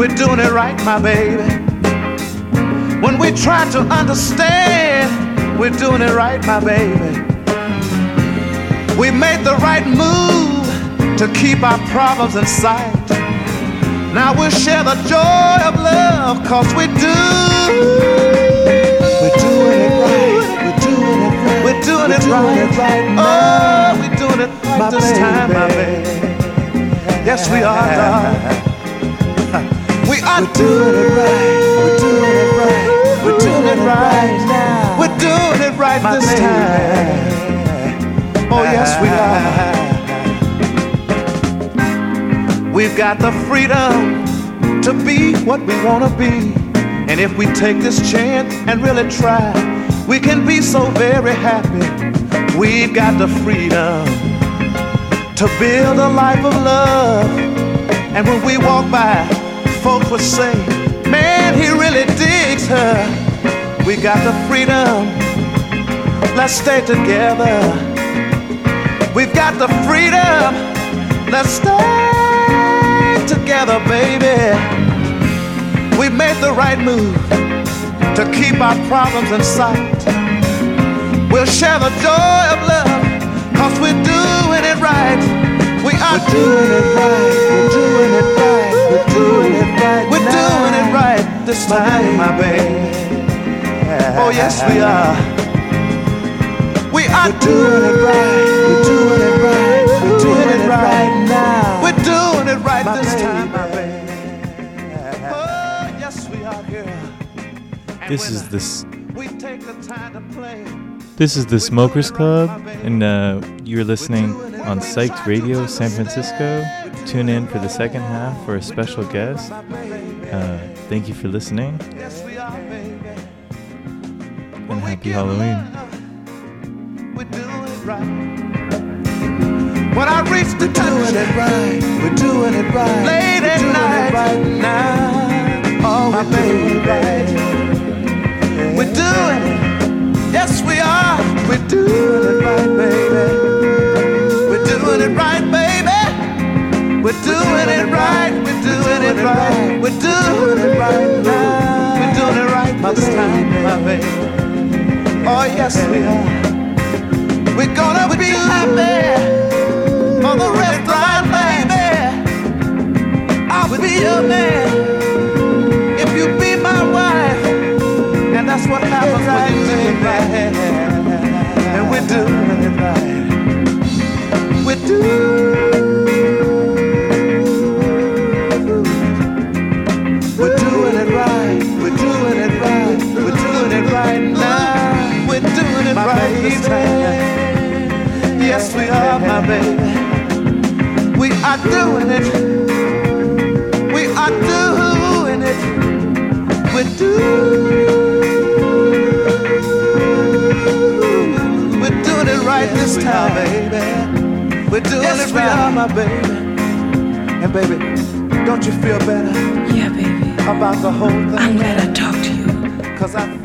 we're doing it right, my baby. When we try to understand, we're doing it right, my baby. We made the right move to keep our problems in sight. Now we'll share the joy of love, cause we do. We're doing it right. We're doing it right. We're doing it right. right oh, we're doing it right my this baby. time, my baby. Yes, we are, darling. We are we're doing it right. We're doing it right. We're doing it right now. We're doing it right my this baby. time. Oh, yes, we are. We've got the freedom to be what we want to be. And if we take this chance and really try, we can be so very happy. We've got the freedom to build a life of love. And when we walk by, folks will say, Man, he really digs her. We got the freedom. Let's stay together. We've got the freedom. Let's stay together, baby. We made the right move to keep our problems in sight. We'll share the joy of love, cause we're doing it right. We are we're doing it right. We're doing it right. We're doing it right. We're now. doing it right this time, my baby. Oh, yes, we are. We are we're doing it right. We're doing it right. We're doing it right now. We're doing it right my this baby. time, my baby. Oh, yes, we are, girl. This is this. This is the Smokers Club, and uh, you're listening on Psyched Radio San Francisco. Tune in for the second half for a special guest. Uh, thank you for listening. And happy Halloween. When I reach the doing it right, we're doing it right. Late at night, right now. Oh, my baby, we're doing it. Yes, we are. We're doing it right, baby. We're doing it right, baby. We're doing it right. We're doing it right. We're doing it right now. We're doing it right this time, my baby. Oh, yes, we are. We're gonna be happy for the of our baby. I'll be your man if you be my wife, and that's what happens when you and we're doing it right. We're doing. This time. Yes, we are, my baby. We are doing it. We are doing it. We're doing. It right this time, baby. We're doing yes, it right. we are, my baby. And baby, don't you feel better? Yeah, baby. About the whole thing. I'm glad I talked to you. Cause I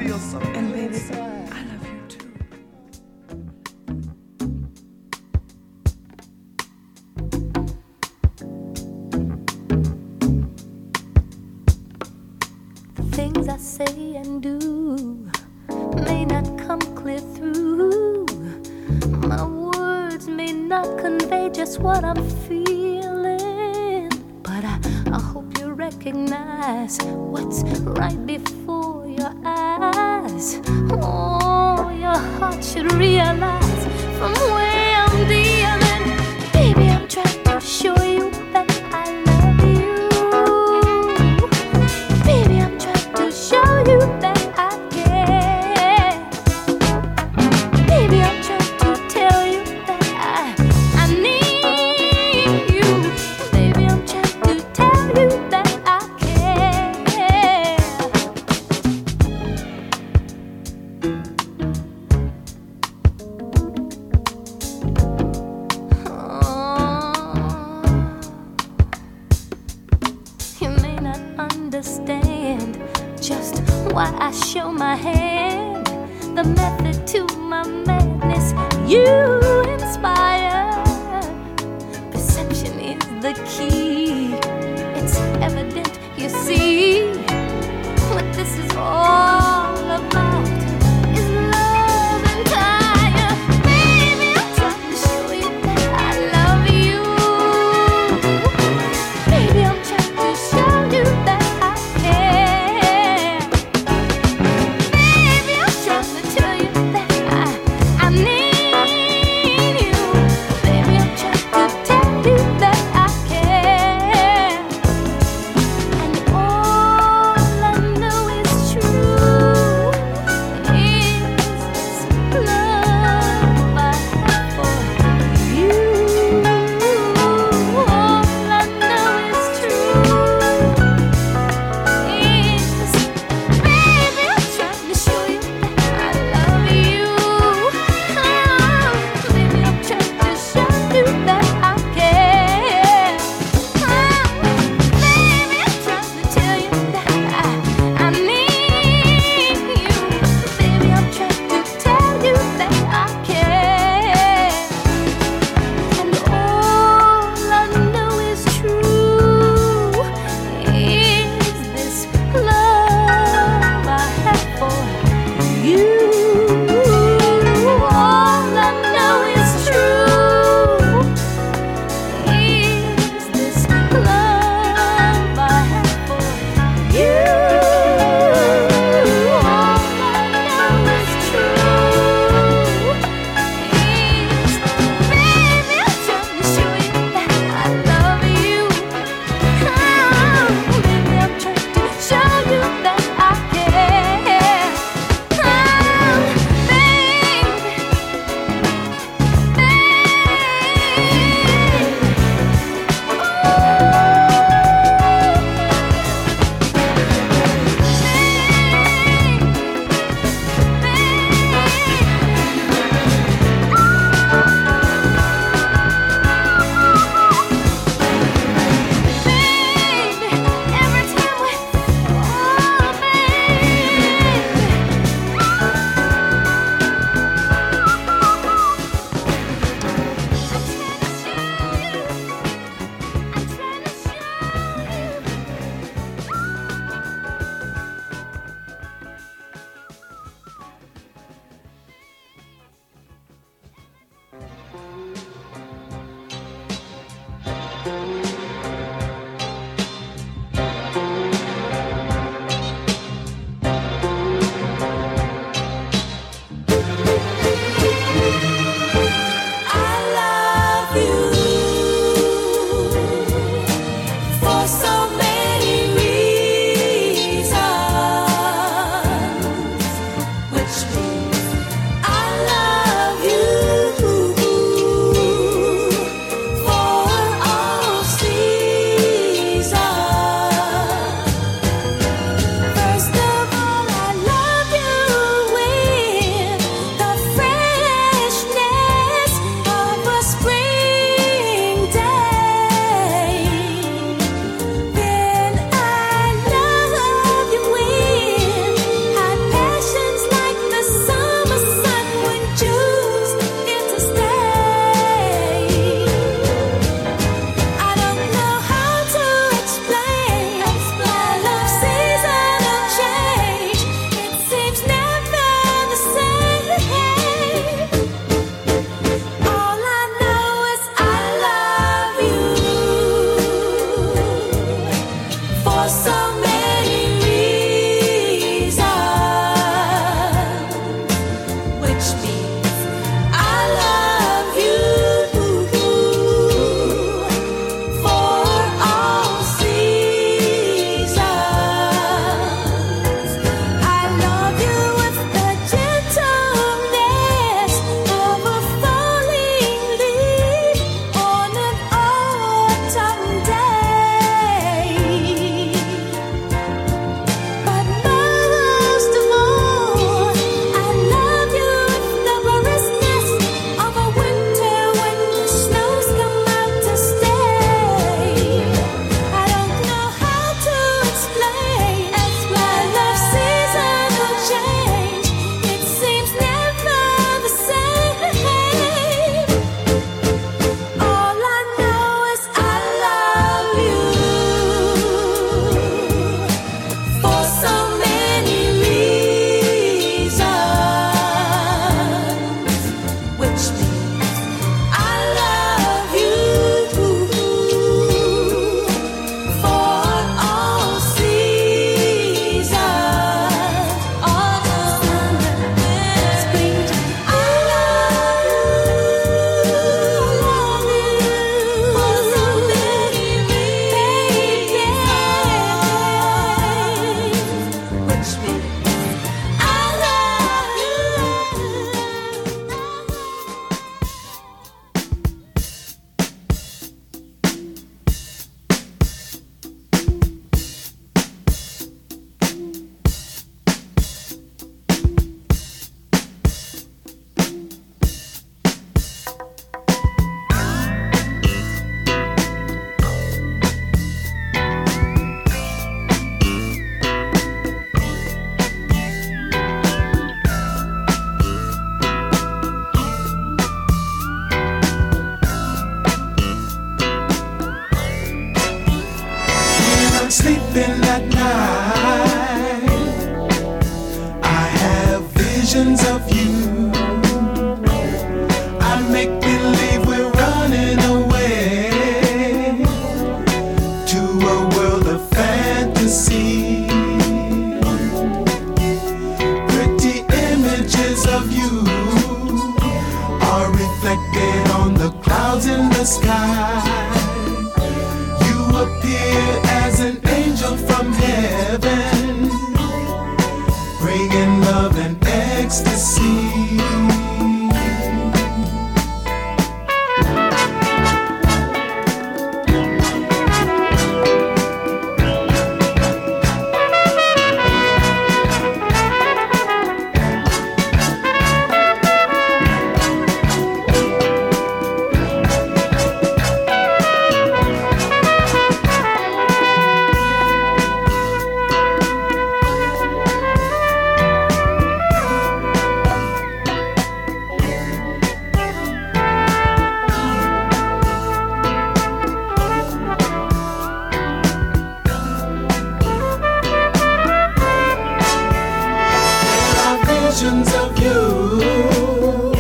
visions of you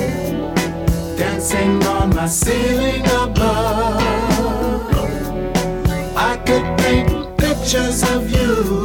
dancing on my ceiling above. I could paint pictures of you.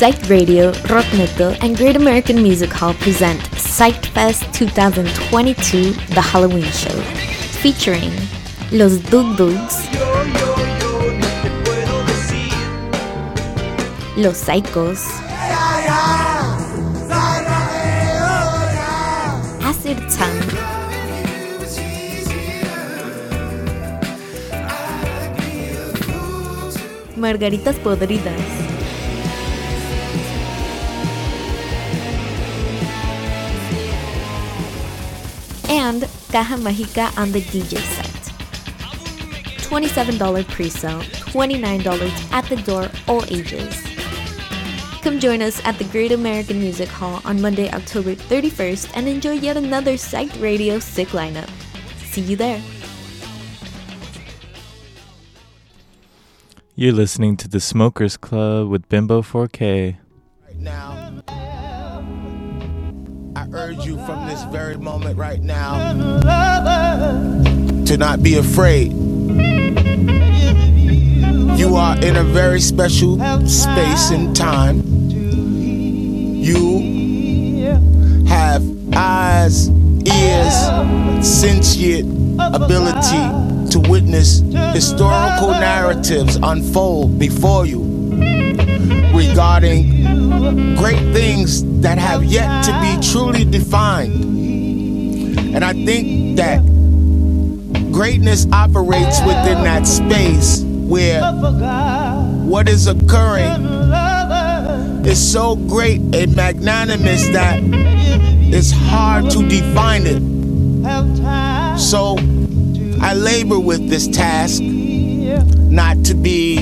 Psyched Radio, Rock Metal, and Great American Music Hall present Psyched Fest 2022, the Halloween show, featuring Los Dug Dugs, Los Psychos, Acid Tongue, Margaritas Podridas, and Caja Mágica on the DJ set. $27 pre-sale, $29 at the door, all ages. Come join us at the Great American Music Hall on Monday, October 31st and enjoy yet another Psyched Radio Sick lineup. See you there. You're listening to the Smokers Club with Bimbo 4K. right now. Urge you from this very moment right now to not be afraid. You are in a very special space and time. You have eyes, ears, sentient ability to witness historical narratives unfold before you regarding great things that have yet to be truly defined. And I think that greatness operates within that space where what is occurring is so great and magnanimous that it's hard to define it. So I labor with this task not to be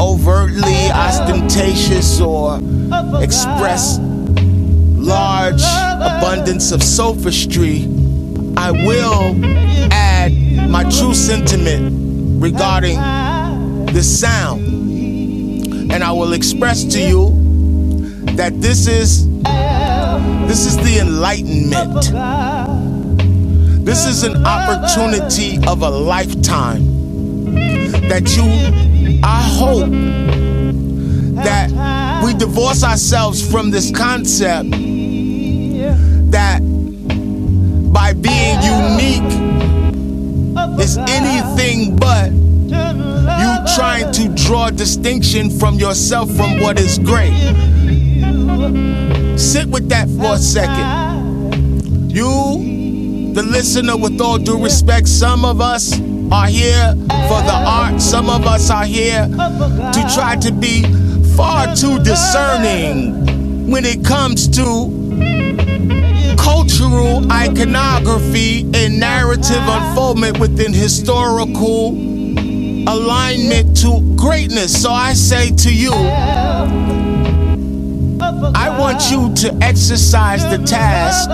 overtly ostentatious or express large abundance of sophistry, I will add my true sentiment regarding the sound. And I will express to you that this is this is the enlightenment. This is an opportunity of a lifetime that you I hope that we divorce ourselves from this concept that by being unique is anything but you trying to draw distinction from yourself from what is great. Sit with that for a second. You, the listener, with all due respect, some of us are here for the art, some of us are here to try to be far too discerning when it comes to cultural iconography and narrative unfoldment within historical alignment to greatness. So I say to you, I want you to exercise the task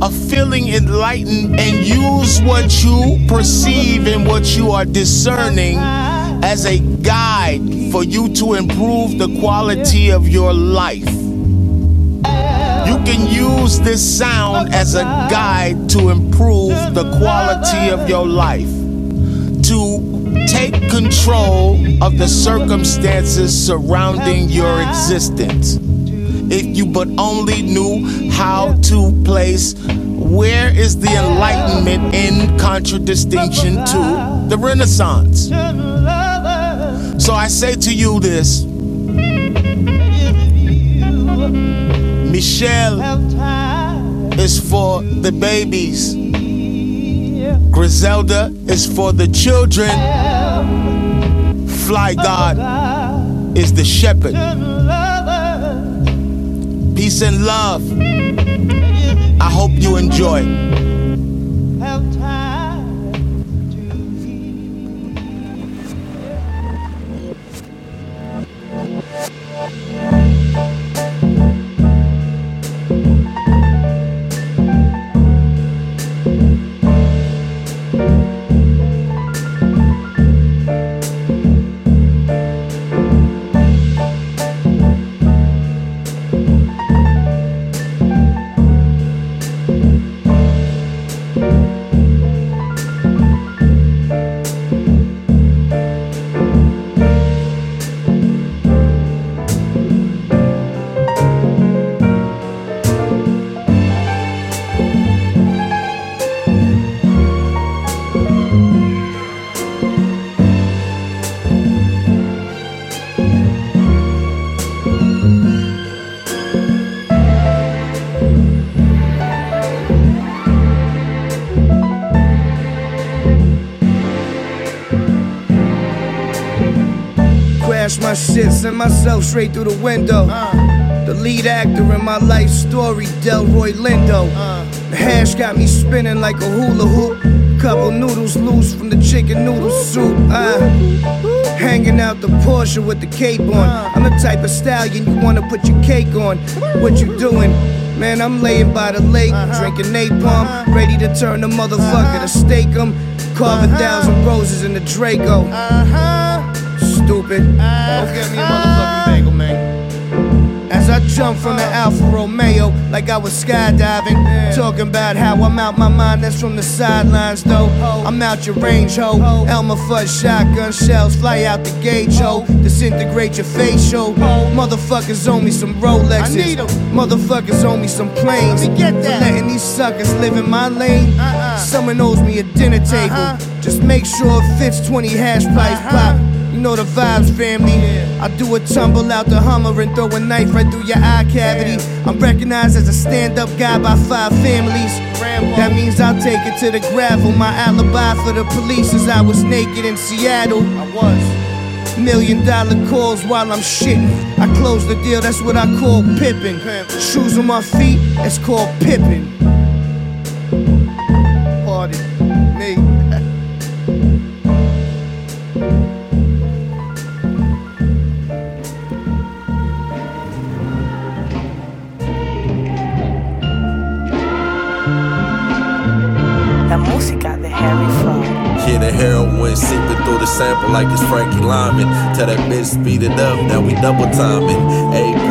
of feeling enlightened and use what you perceive and what you are discerning as a guide for you to improve the quality of your life. You can use this sound as a guide to improve the quality of your life, to take control of the circumstances surrounding your existence. If you but only knew how to place where is the enlightenment in contradistinction to the Renaissance. So I say to you this Michelle is for the babies. Griselda is for the children. Fly God is the shepherd. Peace and love. I hope you enjoy. Send myself straight through the window. Uh. The lead actor in my life story, Delroy Lindo. Uh. The hash got me spinning like a hula hoop. Couple noodles loose from the chicken noodle soup. Uh, hanging out the Porsche with the cape on. Uh. I'm the type of stallion you wanna put your cake on. What you doing? Man, I'm laying by the lake, uh-huh. drinking napalm, uh-huh. ready to turn the motherfucker uh-huh. to stake 'em. Carve a thousand roses in the Draco. Stupid. Don't get me a motherfucking bagel, man. As I jump from the Alfa Romeo like I was skydiving, talking about how I'm out my mind. That's from the sidelines, though. I'm out your range, ho. Elmer Fudd shotgun shells fly out the gauge, ho. Disintegrate your face, facial. Motherfuckers owe me some Rolexes. Motherfuckers owe me some planes. get For letting these suckers live in my lane. Uh-uh. Someone owes me a dinner table. Uh-huh. Just make sure it fits 20 hash pipes uh-huh. pop. Know the vibes, family. I do a tumble out the Hummer and throw a knife right through your eye cavity. I'm recognized as a stand up guy by five families. That means I'll take it to the gravel. My alibi for the police is I was naked in Seattle. I was. Million dollar calls while I'm shitting. I close the deal, that's what I call pippin'. Shoes on my feet, it's called pippin'. Sample like it's Frankie Lymon. Tell that bitch speed it up, now we double timing. AP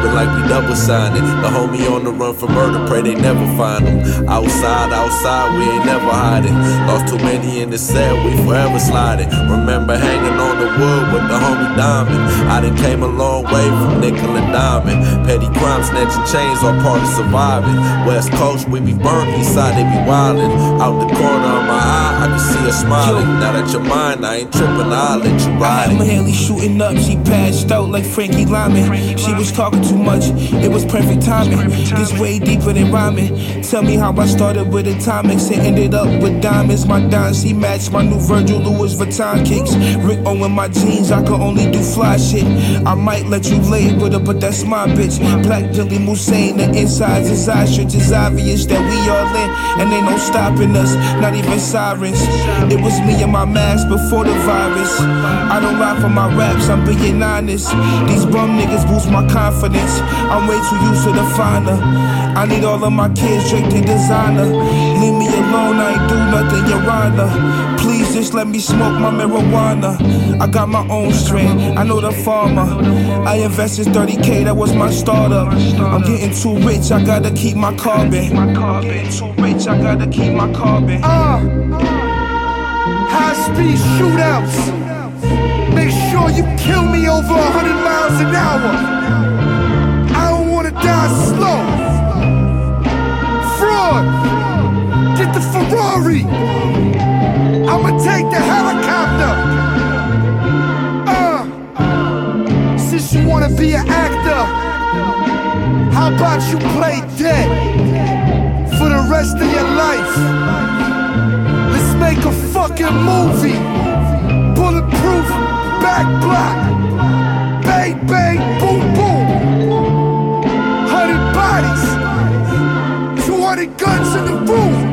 Cuban like we double signing. The homie on the run for murder, pray they never find him. Outside, outside, we ain't never hiding. Lost too many in the cell, we forever sliding. Remember hanging on the wood with the homie Diamond. I done came a long way from nickel and diamond. Petty crime, snatching chains are part of surviving. West Coast, we be burnt, east side, they be wildin'. Out the corner of my eye, I can see her smiling. Now that you're mine, I ain't tripping, I'll let you ride it. Haley shooting up, she passed out like Frankie Lymon. She was talking too much, it was perfect timing. Gets way deeper than rhyming. Tell me how I started with atomics and ended up with diamonds. My dimes, he matched my new Virgil Louis Vuitton kicks. Rick Owen, my jeans, I could only do fly shit. I might let you lay with her, but that's my bitch. Black Dilly Mulsanne, the insides is ostrich. It's obvious that we all in, and ain't no stopping us, not even sirens. It was me and my mask before the virus. I don't lie for my raps, I'm being honest. These bum niggas boost my confidence. I'm way too used to the finer. I need all of my kids drinking designer. Leave me alone, I ain't do nothing, Your Honor. Please just let me smoke my marijuana. I got my own strain, I know the farmer. I invested 30k, that was my startup. I'm getting too rich, I gotta keep my carbon. I'm getting too rich, I gotta keep my carbon. Uh, high speed shootouts. Make sure you kill me over a hundred miles an hour. Slow. Fraud. Get the Ferrari. I'ma take the helicopter. Uh. Since you wanna be an actor, how about you play dead for the rest of your life? Let's make a fucking movie. Bulletproof, back block. Bang, bang, boom. Guns in the room.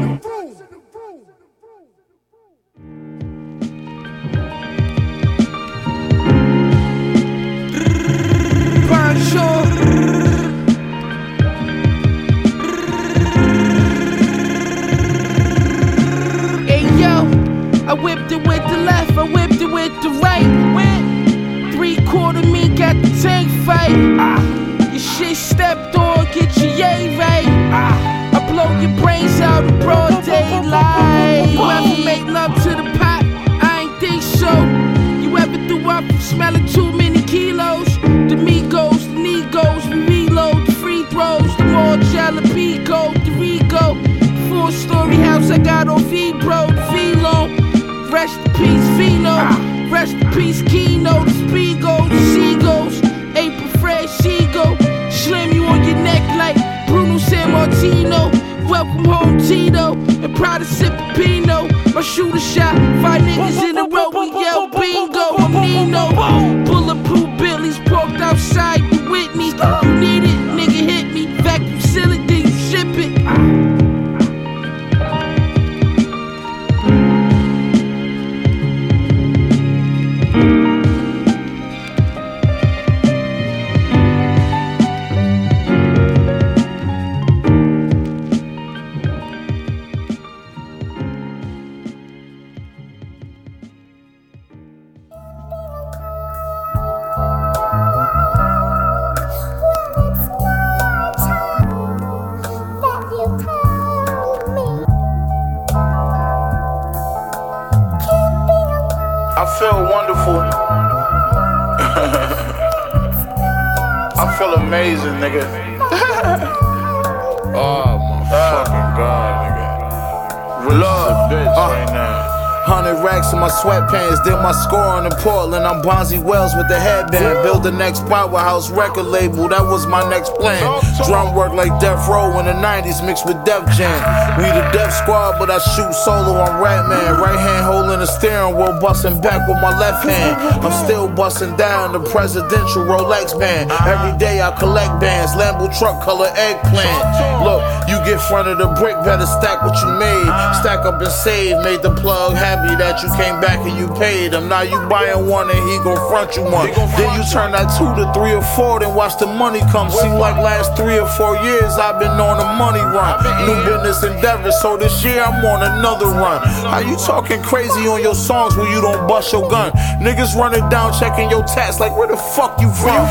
Record label, that was my next plan. Drum work like Death Row in the 90s mixed with Def Jam. We the Def Squad, but I shoot solo on Redman. Right hand holding the steering wheel, busting back with my left hand. I'm still busting down the presidential Rolex band. Every day I collect bands, Lambo truck color eggplant. Look, you get front of the brick, better stack what you made. Stack up and save, made the plug happy that you came back and you paid him. Now you buying one and he gon' front you one. Then you turn that two to three or four, then watch the money come. Seem like last three or four years I've been on a money run. New business endeavors, so this year I'm on another run. How you talking crazy on your songs when you don't bust your gun? Niggas running down checking your tats like where the fuck you from?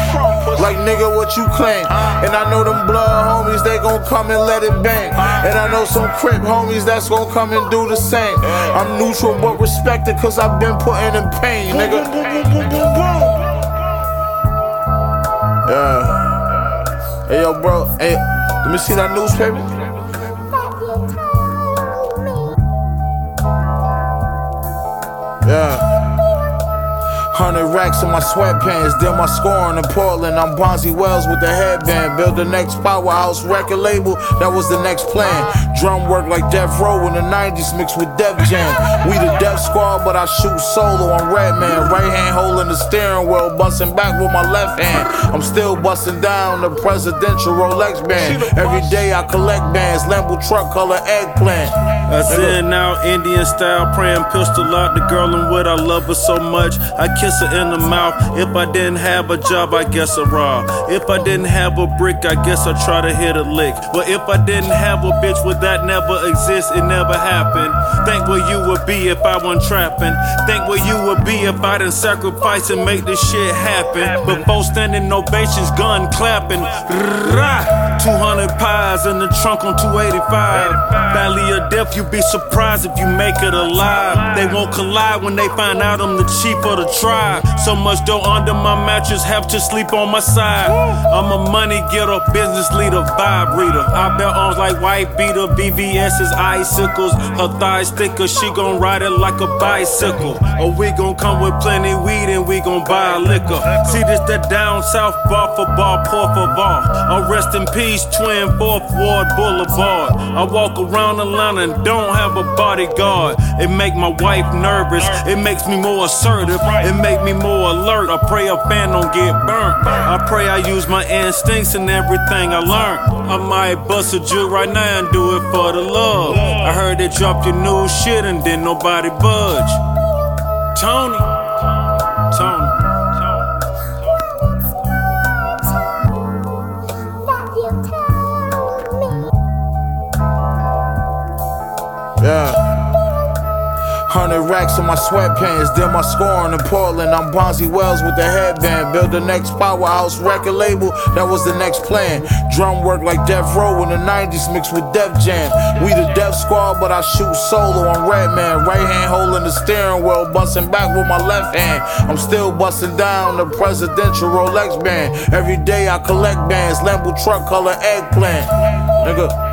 Like nigga, what you claim? And I know them blood homies, they gon' come and let it bang. And I know some crip homies that's gon' come and do the same. I'm neutral but respected cause I've been putting in pain, nigga. Hey yo, bro. Hey, let me see that newspaper. Yeah. Hundred racks in my sweatpants, then my scoring in Portland. I'm Bonzi Wells with the headband. Build the next powerhouse record label, that was the next plan. Drum work like Death Row in the 90s mixed with Def Jam. We the Def Squad, but I shoot solo on Redman. Right hand holding the steering wheel, busting back with my left hand. I'm still busting down the presidential Rolex band. Every day I collect bands, Lambo truck color eggplant. I send out Indian style, praying pistol out the girl and what I love her so much. I kiss her in the mouth. If I didn't have a job, I guess I rob. If I didn't have a brick, I guess I try to hit a lick. But if I didn't have a bitch, would that never exist? It never happened. Think where you would be if I wasn't trapping. Think where you would be if I didn't sacrifice and make this shit happen. Before standing ovations, gun clapping. Rah! 200 pies in the trunk on 285. Valley of death, you'd be surprised if you make it alive. They won't collide when they find out I'm the chief of the tribe. So much dough under my mattress, have to sleep on my side. I'm a money getter, business leader, vibe reader. I bear arms like white beater, VVS is icicles. Her thighs thicker, she gon' ride it like a bicycle. Or we gon' come with plenty weed and we gon' buy liquor. See this that down south bar for bar, por favor. I rest in peace, twin fourth ward boulevard. I walk around Atlanta and don't have a bodyguard. It make my wife nervous, it makes me more assertive, it make me more alert. I pray a fan don't get burnt. I pray I use my instincts and everything I learned. I might bust a juke right now and do it for the love. I heard they dropped your new shit and didn't nobody budge. Tony, Tony. Yeah. Racks in my sweatpants, did my scoring in Portland. I'm Bonzi Wells with the headband. Build the next powerhouse record label, that was the next plan. Drum work like Death Row in the 90s mixed with Def Jam. We the Def Squad, but I shoot solo on Redman. Right hand holding the steering wheel, busting back with my left hand. I'm still busting down the presidential Rolex band. Every day I collect bands, Lambo truck color eggplant. Nigga.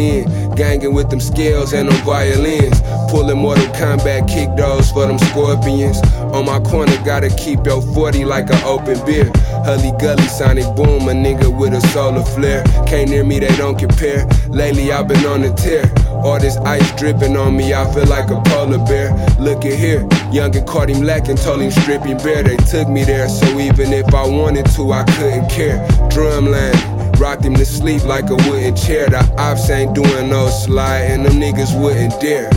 in, ganging with them scales and them violins. Pulling Mortal Kombat kick those for them scorpions. On my corner, gotta keep your 40 like an open beer. Hully Gully, Sonic Boom, a nigga with a solar flare. Can't near me, they don't compare. Lately, I've been on a tear. All this ice dripping on me, I feel like a polar bear. Look at here, young and caught him lacking, told him stripping bare. They took me there, so even if I wanted to, I couldn't care. Drumline. Rocked him to sleep like a wooden chair. The ops ain't doing no slide, and them niggas wouldn't dare.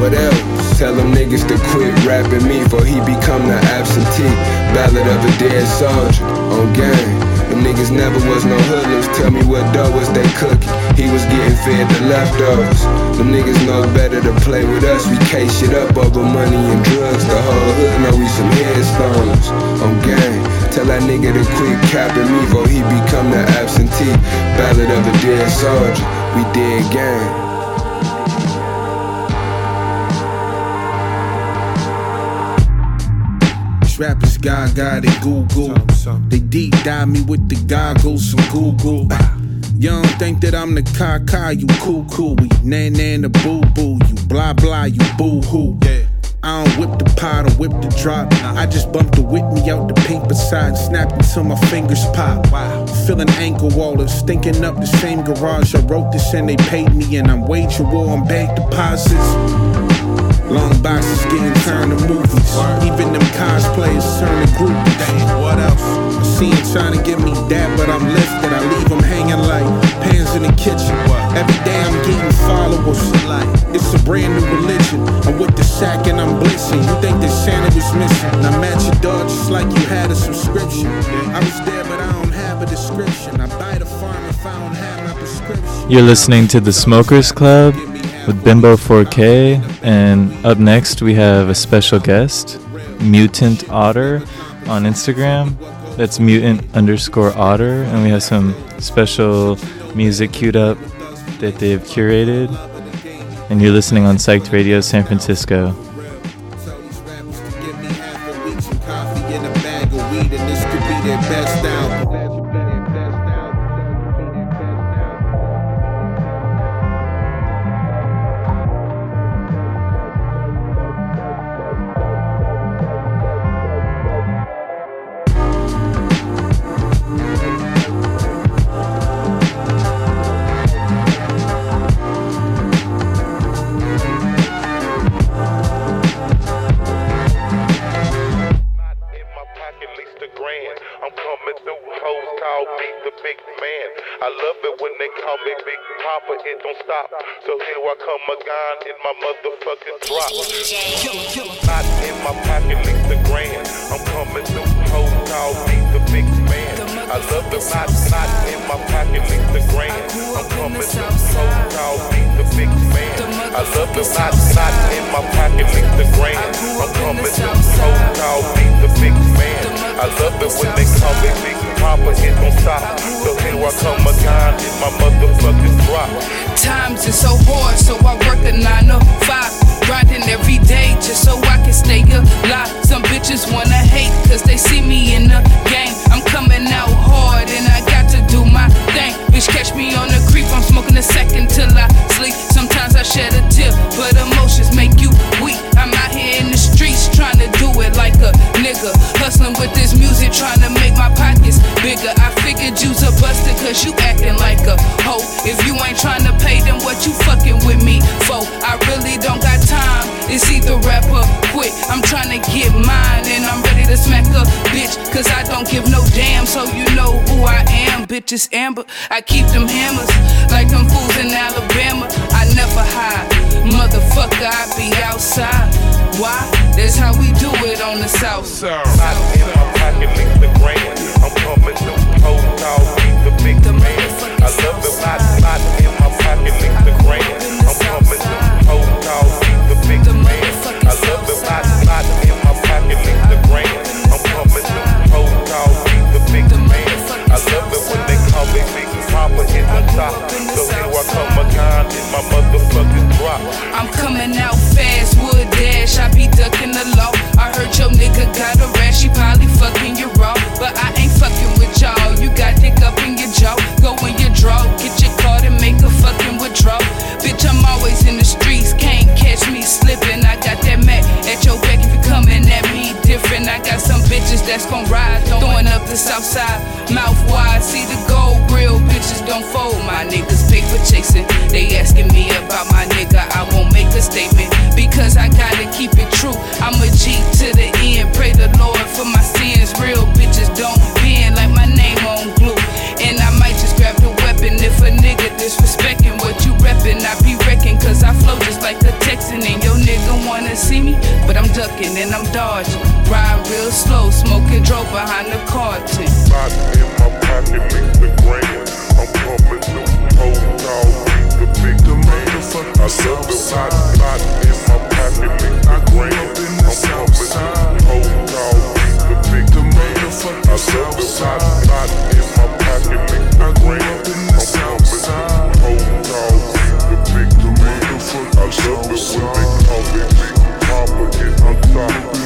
What else? Tell them niggas to quit rapping me, for he become the absentee. Ballad of a dead soldier on game. Niggas never was no hoodlums. Tell me what dough was they cooking. He was getting fed the leftovers. Them niggas know better to play with us. We case shit up over money and drugs. The whole hood know we some headstoners. On gang. Tell that nigga to quit capping me before he become the absentee. Ballad of a dead soldier. We dead gang. rappers gaga, they Google. They deep dive me with the goggles from Google. You don't think that I'm the caca, you cool cool. We nan nan the boo boo, you blah blah, you boo hoo. I don't whip the pot or whip the drop. I just bump the Whitney out the pink beside, snap until my fingers pop. Feeling ankle wallers, stinking up the same garage. I wrote this and they paid me, and I'm waging war on bank deposits. Long boxes getting turned to movies. Even them cosplayers turn to groupies. Dang, what else? I see him trying to get me that, but I'm lifted. I leave him hanging like pans in the kitchen. Every day I'm getting followers. It's a brand new religion. I'm with the sack and I'm blitzing. You think that Santa was missing? I'm at your door just like you had a subscription. I was there, but I don't have a description. I buy the farm if I don't have my prescription. You're listening to the Smokers Club with Bimbo 4K, and up next we have a special guest, Mutant Otter, on Instagram. That's mutant underscore otter, and we have some special music queued up that they've curated. And you're listening on Psyched Radio San Francisco. Motherfucking that's gon' ride, throwing up the south side, mouth wide. See the gold grill, bitches don't fold. My niggas paper chasing, they asking me about my nigga. I won't make a statement because I gotta keep it true. I'm a G ducking and I'm dodging. Ride real slow, smoking dope behind the carton. Body in my pocket, link the gram. I'm pumping the potent all week, the big demand. I love the pot body in my pocket, link the gram. I'm pumping the potent all week, the big demand. I love the pot body in my pocket, link the gram. I'm pumping the potent all week, the big demand. I love it when they call me big stop.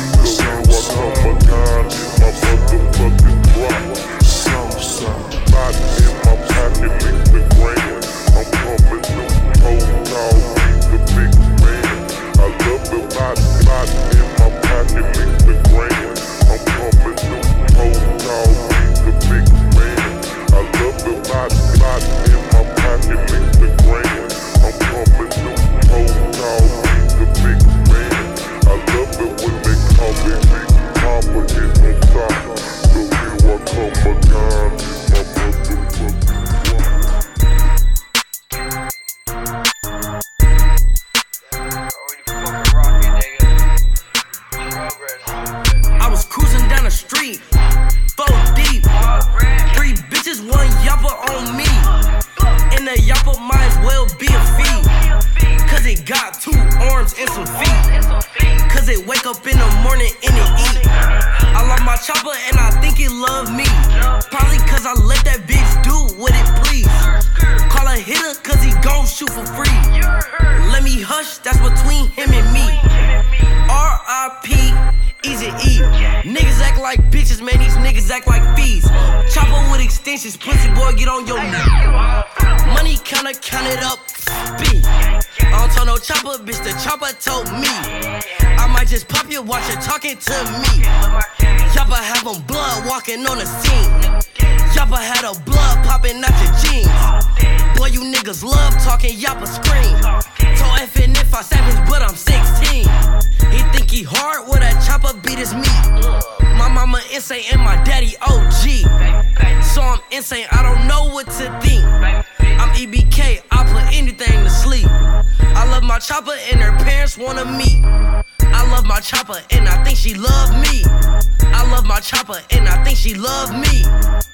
Chopper and I think she love me.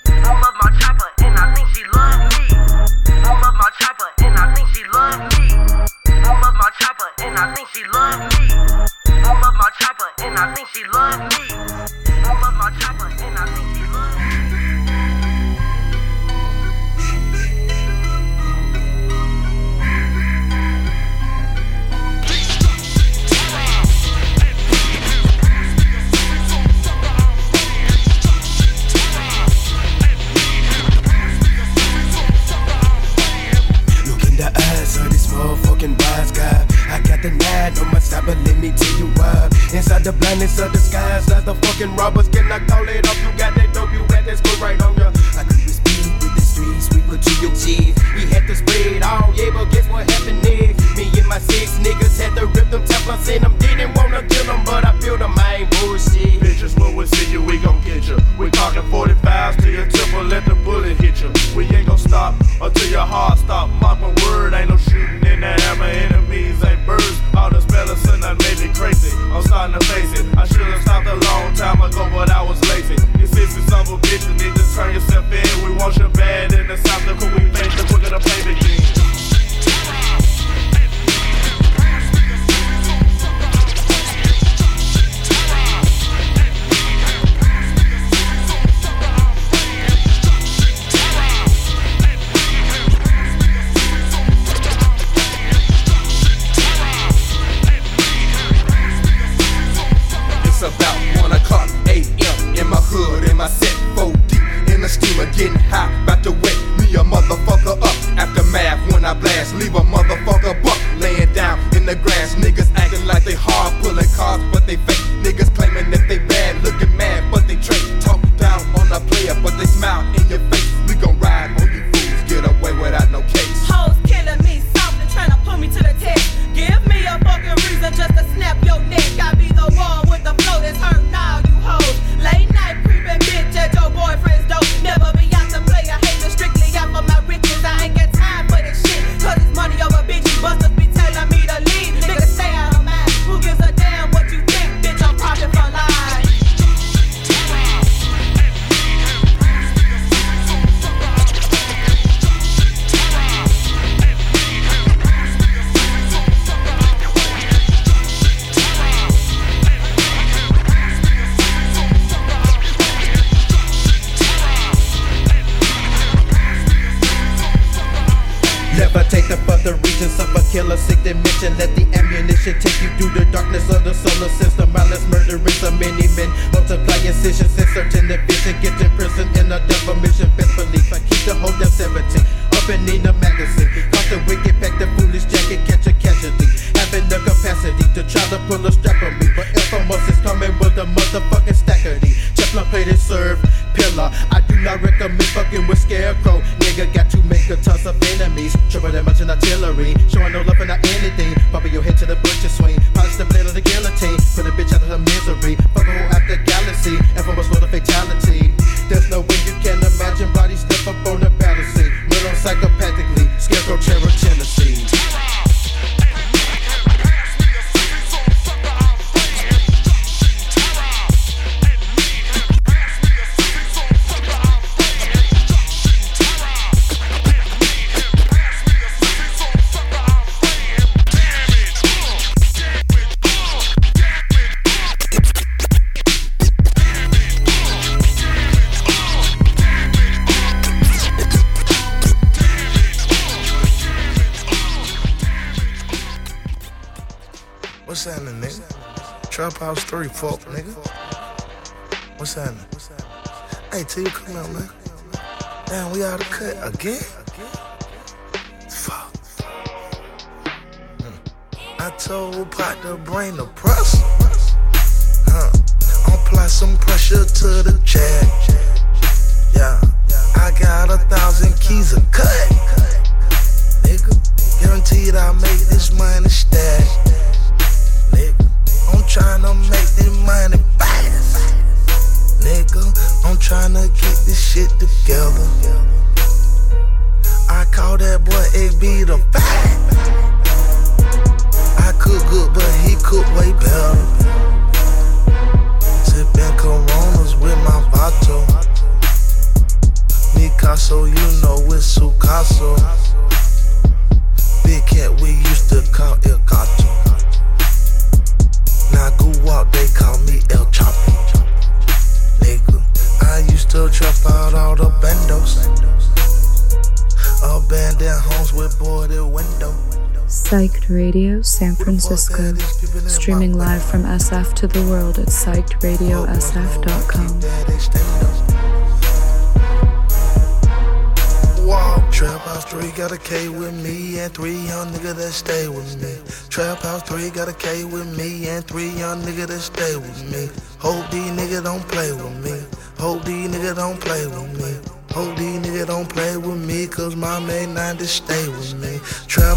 got a K with me and three young niggas that stay with me. Trap House 3 got a K with me and three young niggas that stay with me. Hope these niggas don't play with me. Hope these niggas don't play with me. Hope these niggas don't play with me, cause my main nine just stay with me. Trap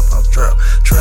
trap, I'm trap, trap.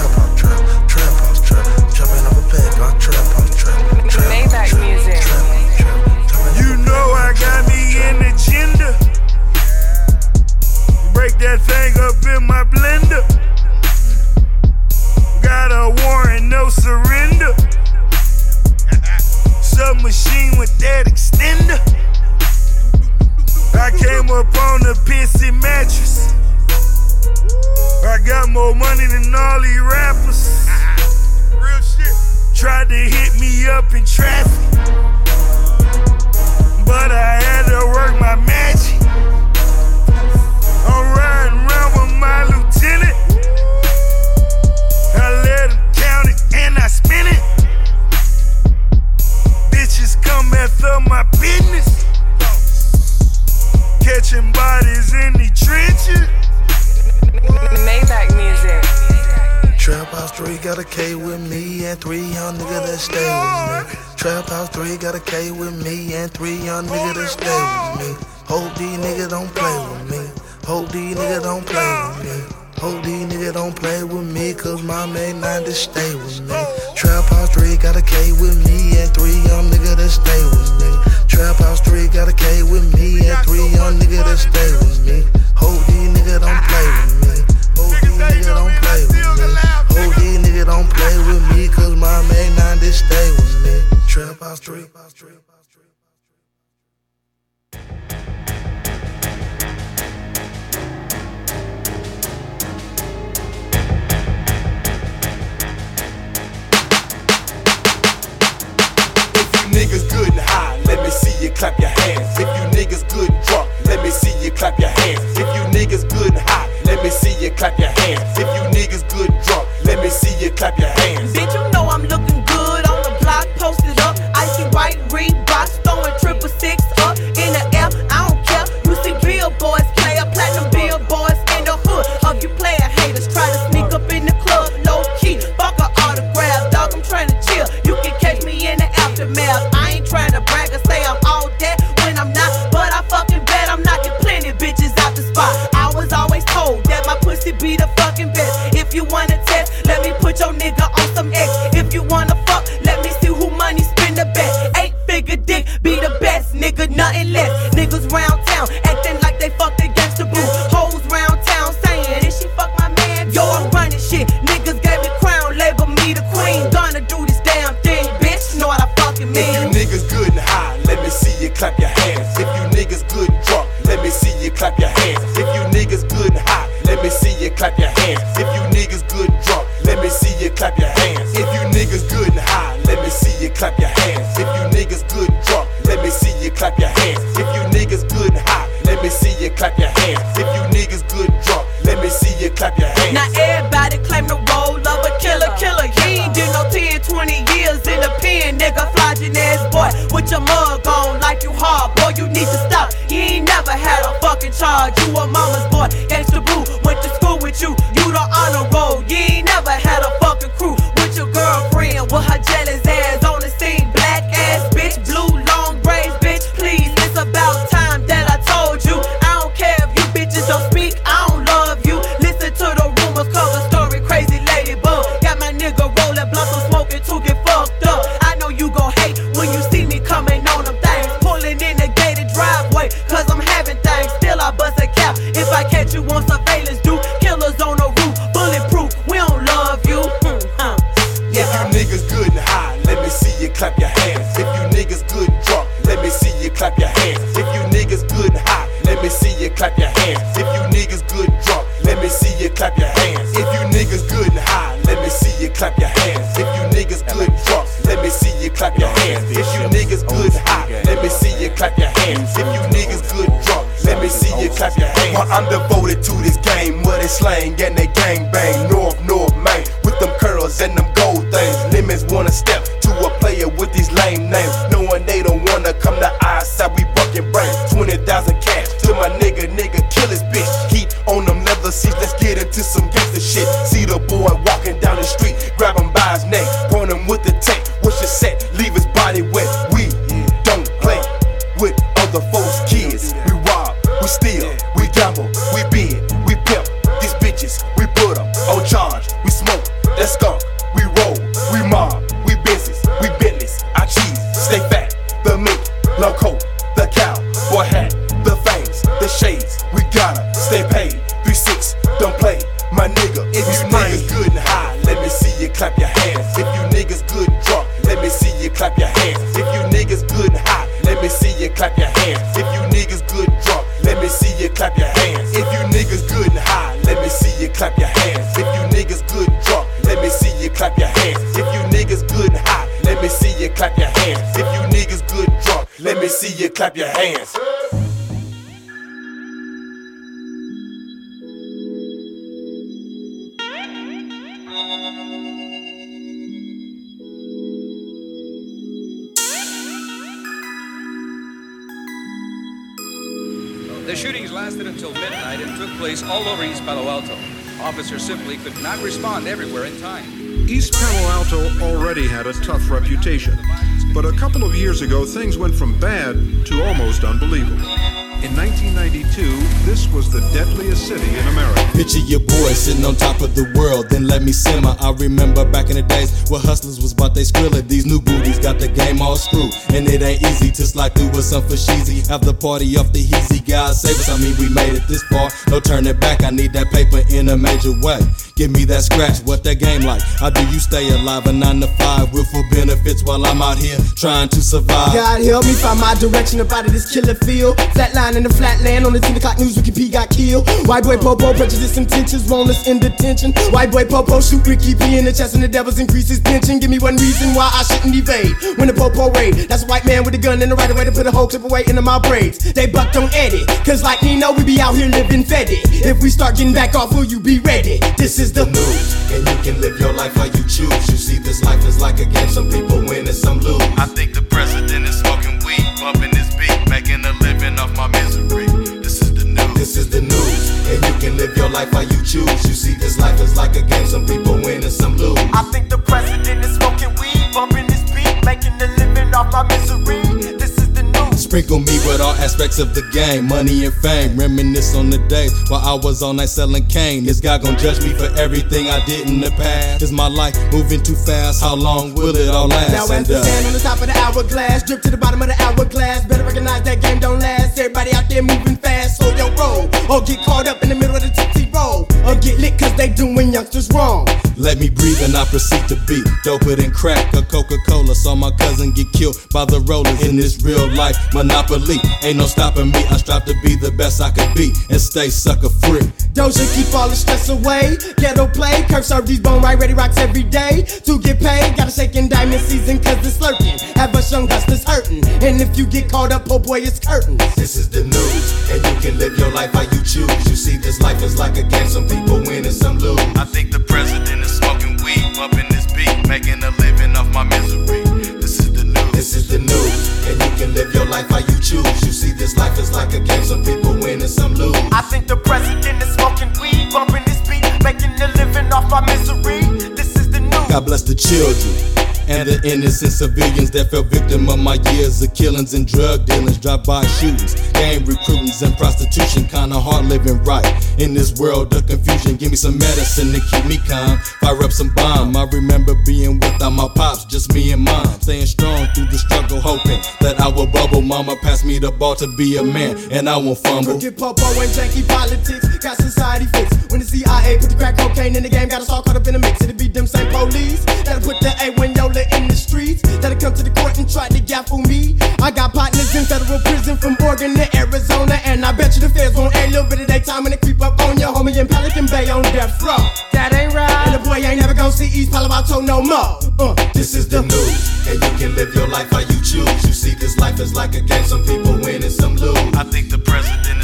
clap your hands. If you niggas good drunk, let me see you clap your hands. Now everybody claim the role of a killer, killer. He ain't did no 10, 20 years in the pen, nigga. Flogging ass boy with your mug on like you hard, boy. You need to stop. You ain't never had a fucking charge. You a mama's remember back in the days where hustlers was about they skrilla. These new booties got the game all screwed, and it ain't easy to slide through with some for sheezy. Have the party off the heezy, God save us. I mean, we made it this far, no turning back. I need that paper in a major way. Give me that scratch, what that game like? How do you stay alive a nine to five with full benefits while I'm out here trying to survive? God help me find my direction up out of this killer field. Flatline in the flatland on the 10 o'clock news, Ricky P got killed. White boy Popo, prejudice intentions, wrongness in detention. White boy Popo shoot Ricky P in the chest and the devils increase his pension. Give me one reason why I shouldn't evade. When the Pope raid, that's a white man with a gun and the right way to put a whole clip away into my braids. They bucked on Eddie, cause like Nino, we be out here living fetty. If we start getting back off, will you be ready? This is the news, and you can live your life how you choose. You see, this life is like a game, some people win and some lose. I think the president is smoking weed, bumping his beat, making a living off my misery. This is the news, and you can live your life how you choose. You see, this life is like a game, some people win and some lose. I think the president is smoking weed, bumping his beat, making a living off my misery. Sprinkle me with all aspects of the game, money and fame. Reminisce on the days while I was on that selling cane. This guy gon' judge me for everything I did in the past. Is my life moving too fast? How long will it all last? Now as the sand uh, on the top of the hourglass, drip to the bottom of the hourglass. Better recognize that game don't last. Everybody out there moving fast, so yo roll. Or get caught up in the middle of the tootsie roll. Or get lit cause they doing youngsters wrong. Let me breathe and I proceed to beat. Doper than crack or Coca-Cola. Saw my cousin get killed by the rollers in this real life monopoly. Ain't no stopping me. I strive to be the best I could be and stay sucker free. Doja keep all the stress away. Ghetto play, curve serve these bone right ready rocks every day. To get paid, gotta shake in diamond season cause it's lurking. Have us young hustlers hurting. And if you get caught up, oh boy, it's curtains. This is the news, and you can live your life how you choose. You see, this life is like a game. Some people win and some lose. I think the president is smoking weed, bumping his beat, making a living off my misery. This is the news. This is the news, and you can live your life how you choose. You see, this life is like a game, some people win and some lose. I think the president is smoking weed, bumping his beat, making a living off my misery. God bless the children and the innocent civilians that fell victim of my years of killings and drug dealings, drive-by shootings, gang recruitings, and prostitution. Kinda hard living right in this world of confusion. Give me some medicine to keep me calm. Fire up some bomb. I remember being without my pops, just me and mom, staying strong through the struggle, hoping that I will bubble. Mama passed me the ball to be a man, and I won't fumble. Get popo and janky politics, got society fixed. When the CIA put the crack cocaine in the game, got us all caught up in the mix. It'd be them same police. That'll put the A in the streets, that'll come to the court and try to gaffle me. I got partners in federal prison from Oregon to Arizona, and I bet you the feds won't a little bit of their time they creep up on your homie in Pelican Bay on death row. That ain't right. And the boy ain't never gonna see East Palo Alto no more. Uh, this is the news, and you can live your life how you choose. You see, this life is like a game. Some people win and some lose. I think the president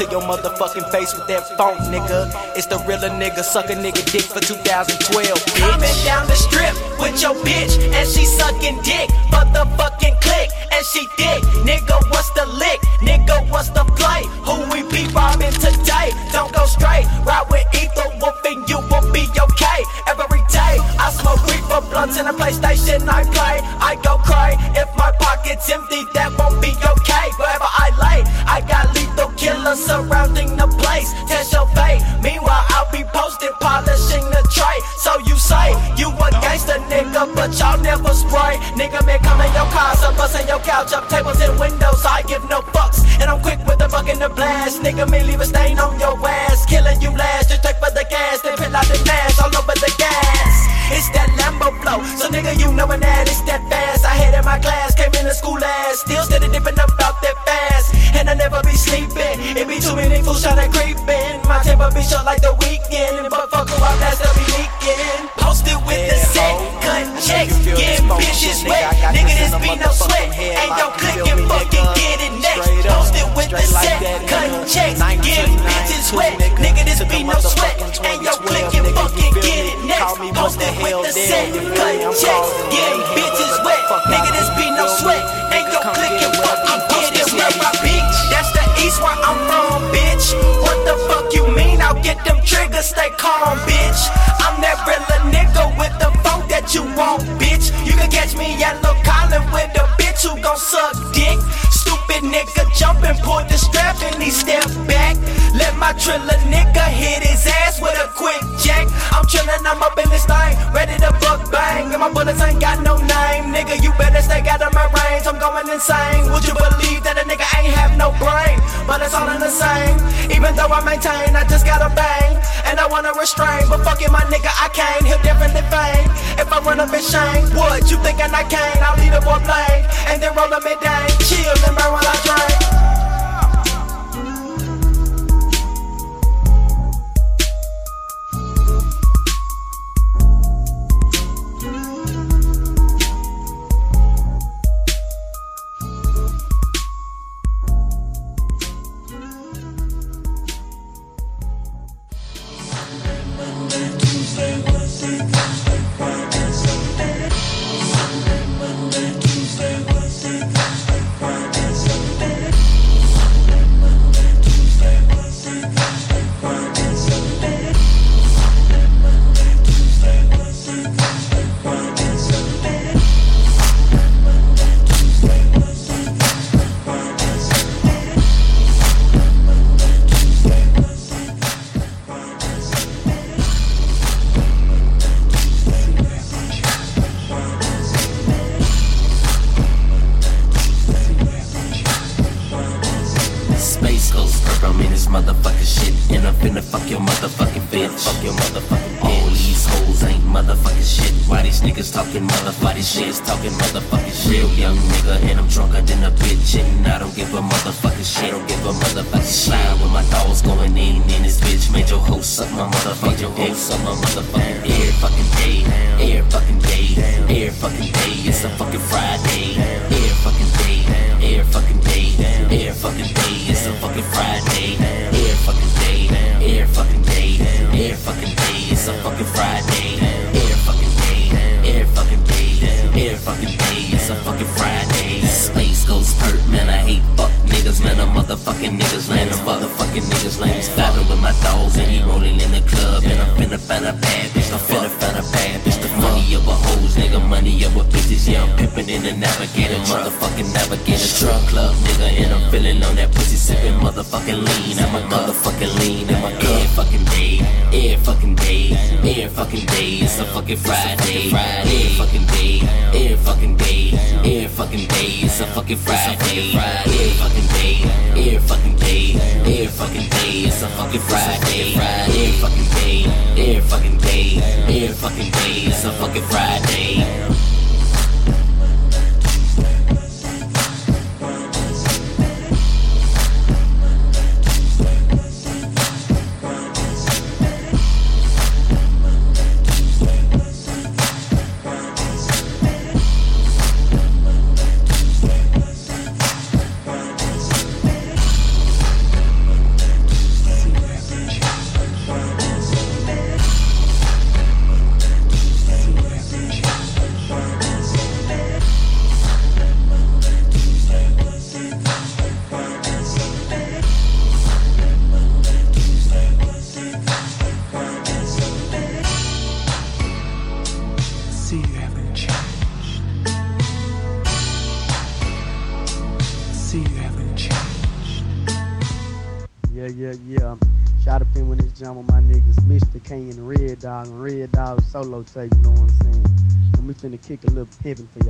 to your motherfucking face with that phone, nigga. It's the real nigga, suck a nigga dick for 2012. Bitch. Coming down the strip with your bitch, and she sucking dick, motherfucking click, and she dick. Nigga, what's the lick? Nigga, what's the play? Who we be robbing today? Don't go straight, ride with Ether Wolf, and you will be okay. Every day, I smoke reefer blunts in a PlayStation I play. I go cry if my pocket's empty, that won't be okay. But color surrounding the place. Test your fate. Meanwhile, I'll be posted polishing the tray. So you say you a gangster nigga, but y'all never spray. Nigga, man, come in your cars, I'm busting your couch up, tables and windows. I give no fucks, and I'm quick with the fucking the blast. Nigga, me leave a stain on your ass, killing you last. Just check for the gas, they fill out the mask all over the gas. It's that Lambo flow, so nigga, you knowin' that it's that fast. I hit in my class, came in the school ass, still steady dipping about that fast, and I never be sleeping. It be too many fools tryna creep in. My temper be short like the weekend. But fuck who I blast, be leaking. Posted with the set, cut checks, getting bitches wet. Nigga, this be no sweat. Ain't no click and fucking get it next. Posted with the set, cut checks, getting bitches wet. Nigga, this be no sweat. Ain't no click and fucking get it next. Posted with the set, cut checks, mean? Them triggers, stay calm, bitch. I'm that real nigga with the funk that you want, bitch. You can catch me at Lil' Colin with a bitch who gon' suck dick. Stupid nigga jump and pull the strap and he step back. Let my triller nigga hit his ass with a quick jack. I'm chillin', I'm up in this thing, ready to fuck bang. And my bullets ain't got no name, nigga. You better stay out of my going insane. Would you believe that a nigga ain't have no brain? But it's all in the same. Even though I maintain, I just gotta bang. And I wanna restrain, but fuck it, my nigga, I can't. He'll definitely fame. If I run up in shame, what you thinking I can't? I'll lead a boy blame. And then roll up mid day. Chill and burn while I drink. Pimpin' for y'all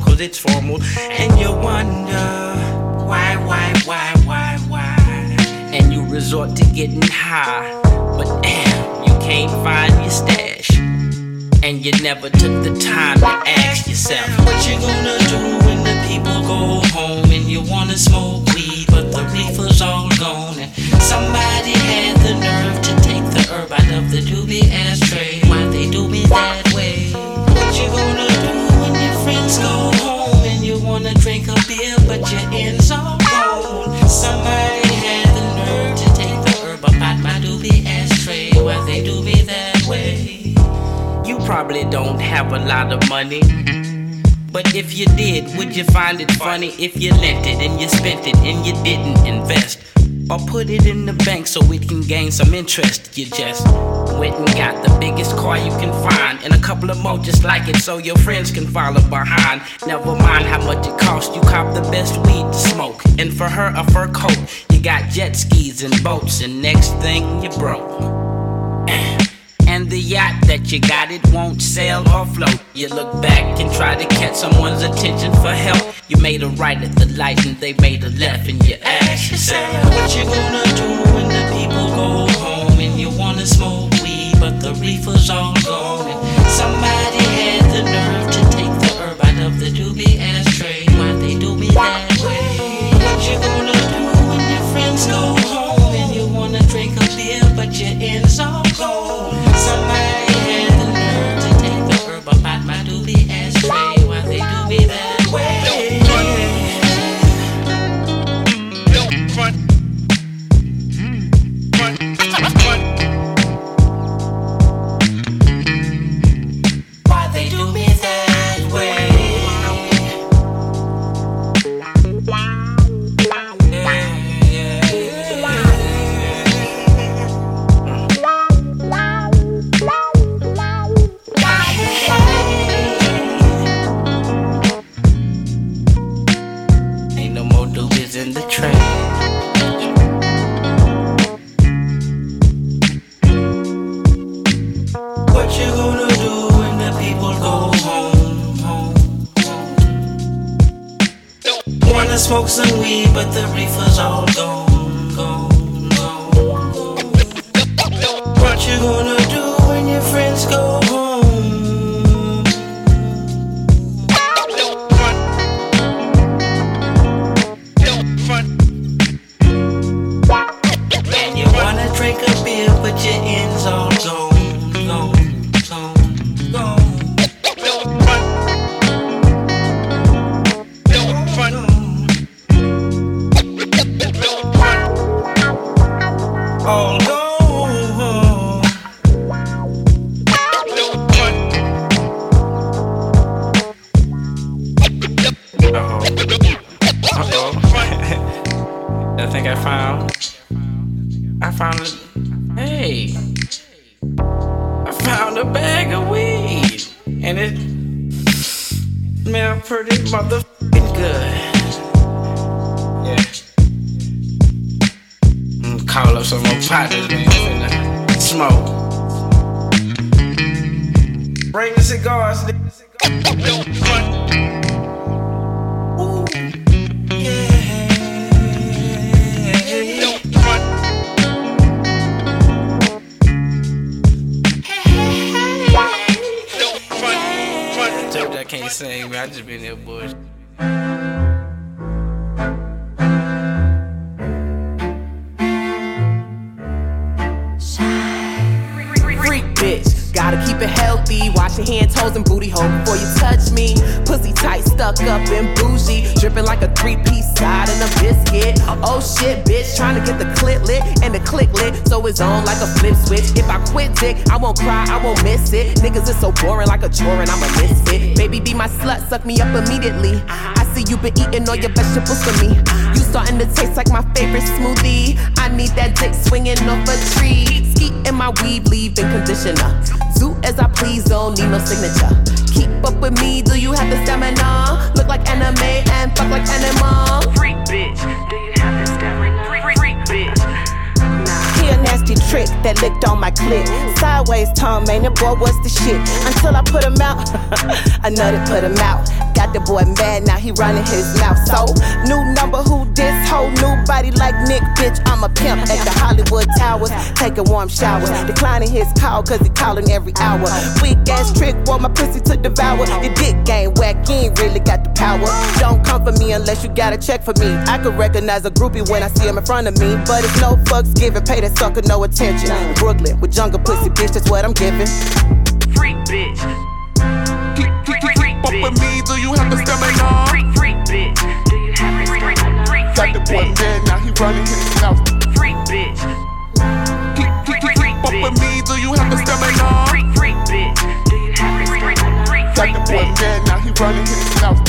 cause it's formal. And you wonder why, why, why, why, why. And you resort to getting high find it funny if you lent it and you spent it and you didn't invest. Or put it in the bank so it can gain some interest. You just went and got the biggest car you can find. And a couple of more just like it so your friends can follow behind. Never mind how much it costs, you cop the best weed to smoke. And for her, a fur coat. You got jet skis and boats, and next thing you broke that you got it won't sail or float. You look back and try to catch someone's attention for help. You made a right at the light and they made a left, and you ask yourself what you gonna do when the people go home and you wanna smoke weed, but the reefer's all gone. And somebody had the nerve to take the herb out of the doobie ashtray. Why they do me that way? What you gonna I I won't cry, I won't miss it. Niggas is so boring like a chore and I'm a misfit. Baby, be my slut, suck me up immediately. I see you been eating all your vegetables for me. You starting to taste like my favorite smoothie. I need that dick swinging off a tree. Skeet in my weave, leave-in conditioner. Do as I please, don't need no signature. Keep up with me, do you have the stamina? Look like anime and fuck like animal. Freak bitch, do you have the stamina? Nasty trick that licked on my clit. Sideways tongue, man, the boy was the shit. Until I put him out, I nutted, put him out. Got the boy mad, now he running his mouth. So, new number, who this whole new body like Nick, bitch. I'm a pimp at the Hollywood Towers, taking warm showers. Declining his call, cause he calling every hour. Weak ass trick, want my pussy to devour. Your dick game whack, you ain't really got the power. Don't come for me unless you got a check for me. I could recognize a groupie when I see him in front of me. But it's no fucks given, pay that sucker no attention. Brooklyn with jungle pussy, bitch, that's what I'm giving. Freak bitch. Up with me, do you have the stamina? Freak, freak bitch. Do you have the stamina? Got the boy mad, now he running his mouth. Freak bitch. Keep, keep, keep, keep up with me, do you have the stamina? Freak, freak bitch. Do you have the stamina? Got the boy mad, now he running his mouth.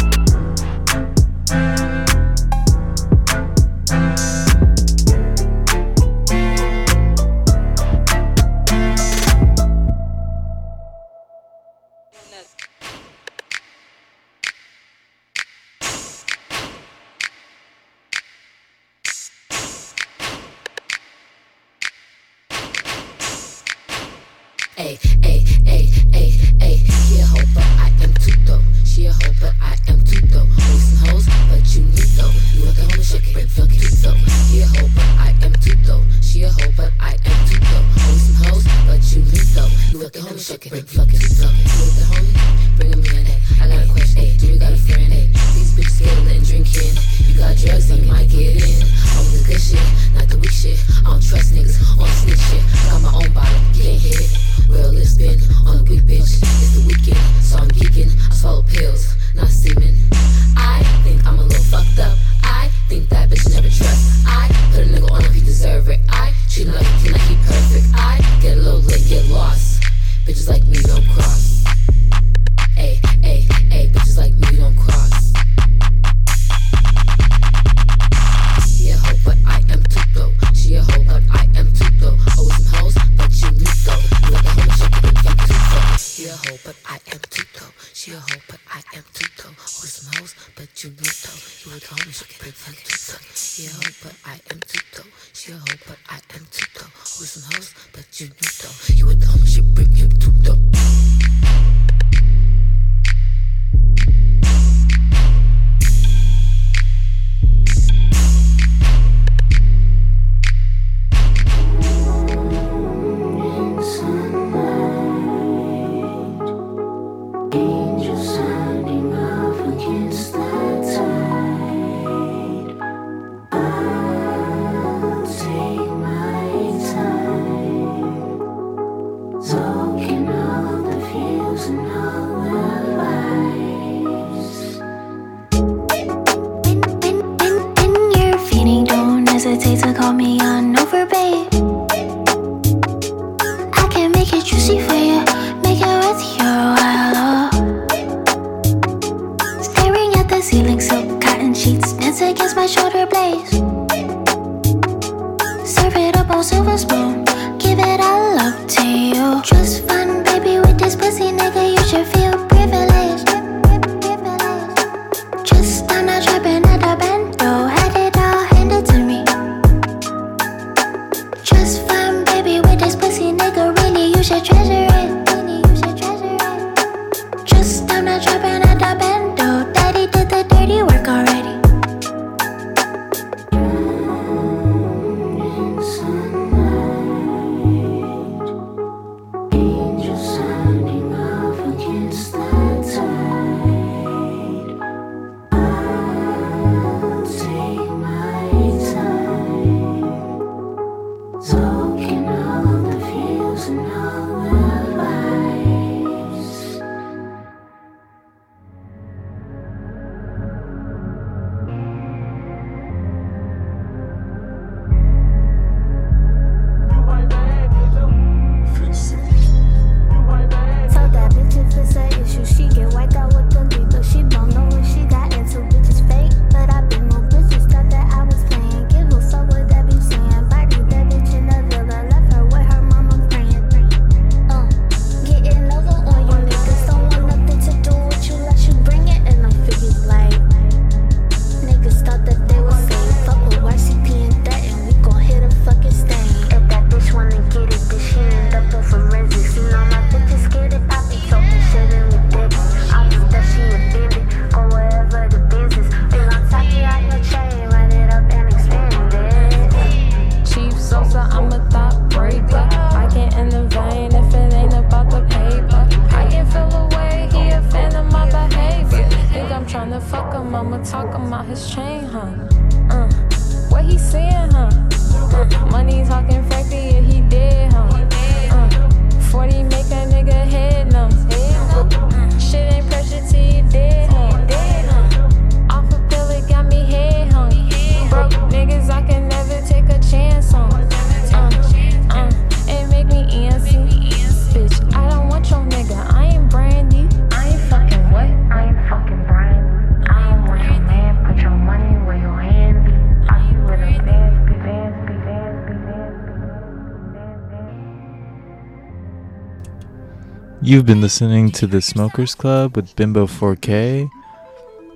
You've been listening to The Smokers Club with Bimbo 4K.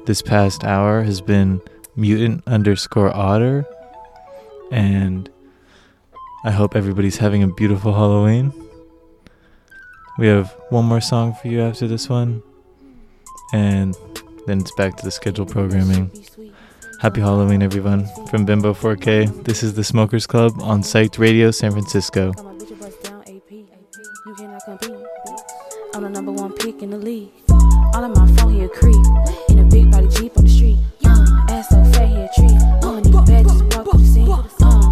This past hour has been mutant underscore otter. And I hope everybody's having a beautiful Halloween. We have one more song for you after this one. And then it's back to the scheduled programming. Happy Halloween, everyone. From Bimbo 4K, this is The Smokers Club on Psyched Radio San Francisco. I'm the number one pick in the league. All in my phone, here creep. In a big body Jeep on the street. Uh, ass so fat, here a tree. Uh, these bad, just walk through the scene. Uh,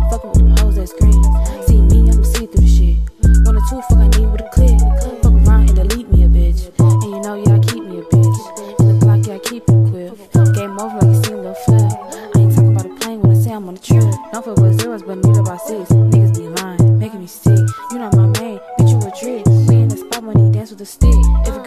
fucking with them hoes that scream. See me, I'ma see through the shit. One or two, fuck I need with a clip. Fuck around and delete me a bitch. And you know, y'all keep me a bitch. In the block, y'all keep it quick. Game over like you seen Lil Flip. I ain't talking about a plane when I say I'm on a trip. Don't fuck with zeros, but neither by six. the stick. Every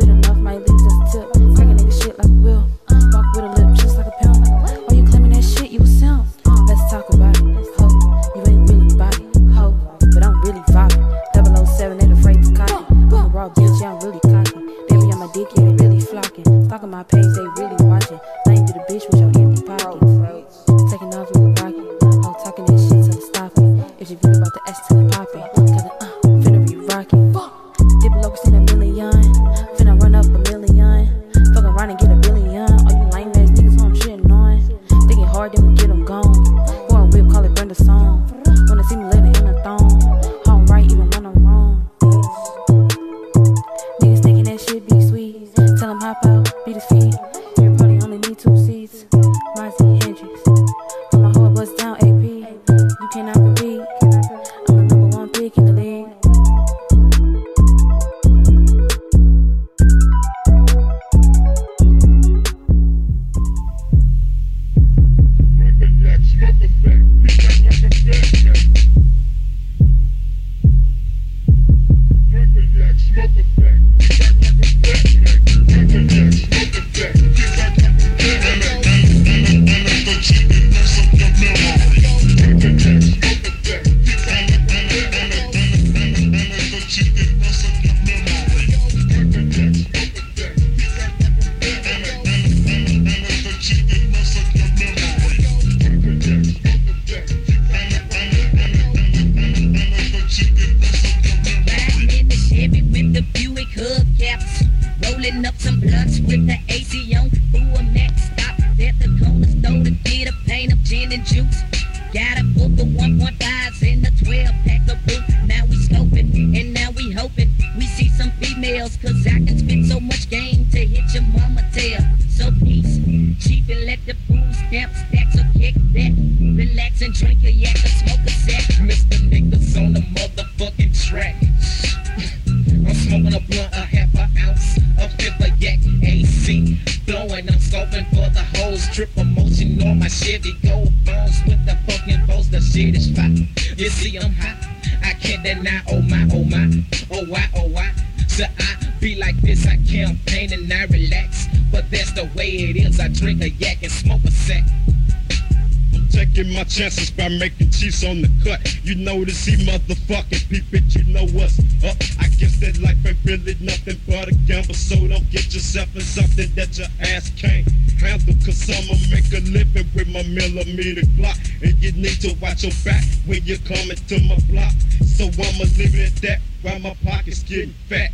chances by making cheese on the cut. You know to see motherfucking peep it, you know what's up. I guess that life ain't really nothing but a gamble, so don't get yourself in something that your ass can't handle. Cause I'ma make a living with my millimeter Glock. And you need to watch your back when you're coming to my block. So I'ma it at that while my pocket's getting fat.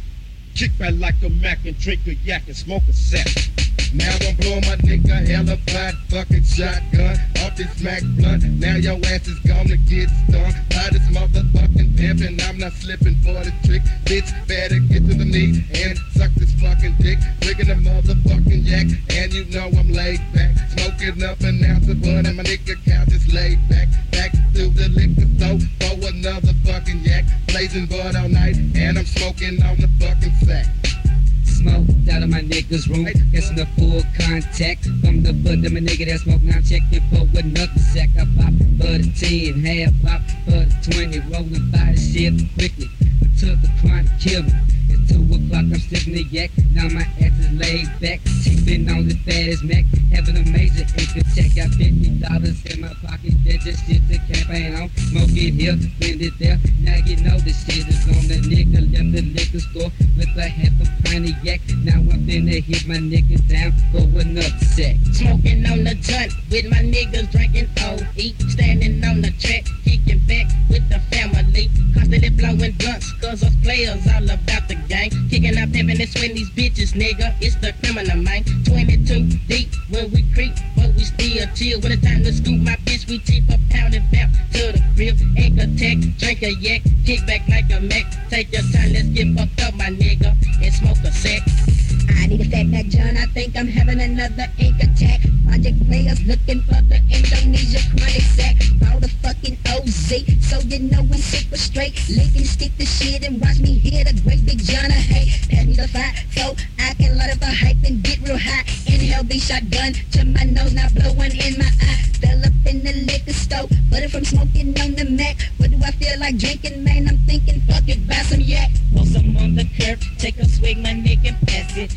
Kick back like a Mac and drink a yak and smoke a sack. Now I'm blowing my nigga hella flat fucking shotgun off this Mac blunt. Now your ass is gonna get stung by this motherfucking pimp, and I'm not slipping for the trick. Bitch, better get to the knee and suck this fucking dick. Drinking a motherfucking yak, and you know I'm laid back. Smoking up an ounce of bud, and my nigga count is laid back. Back to the liquor store for another fucking yak. Blazing bud all night, and I'm smoking on the fucking sack. Smoke out of my niggas room, it's the full contact. From the bud of my nigga that smoke, now check it for another sack. I pop for the 10, half pop for the 20, rolling by the shit quickly. I took the crime kill me. 2 o'clock, I'm slipping the yak. Now my ass is laid back. Sipping on the fattest Mac. Having a major income check. Got $50 in my pocket. That just shit to campaign on. Smoke it here, spend it there. Now you know the shit is on the nigga. Left the liquor store with a half a pint of yak. Now I'm finna hit my niggas down for another sack. Smoking on the joint with my niggas drinking OE. Standing on the track, kicking back with the family. Constantly blowing blunts, cause us players all about the gang. Kicking up pimping and swing these bitches, nigga. It's the criminal man. 22 deep when we creep, but we still chill. When it's time to scoop my bitch, we tip a pound and bounce to the grill. Anchor tech, drink a yak, kick back like a Mac. Take your time, let's get fucked up, my nigga, and smoke a sack. I need a fat back, John. I think I'm having another ink attack. Project players looking for the Indonesia chronic sack. Bought the fucking OZ, so you know I'm super straight. Lick and stick the shit and watch me hit a great big John. Hey, pass me the fire so I can light up a hype and get real high. Inhale the shotgun to my nose, now blowing in my eye. Fell up in the liquor store, but from smoking on the Mac. What do I feel like drinking, man? I'm thinking, fuck it, buy some yak. While some on the curb, take a swig, my nigga, pass it.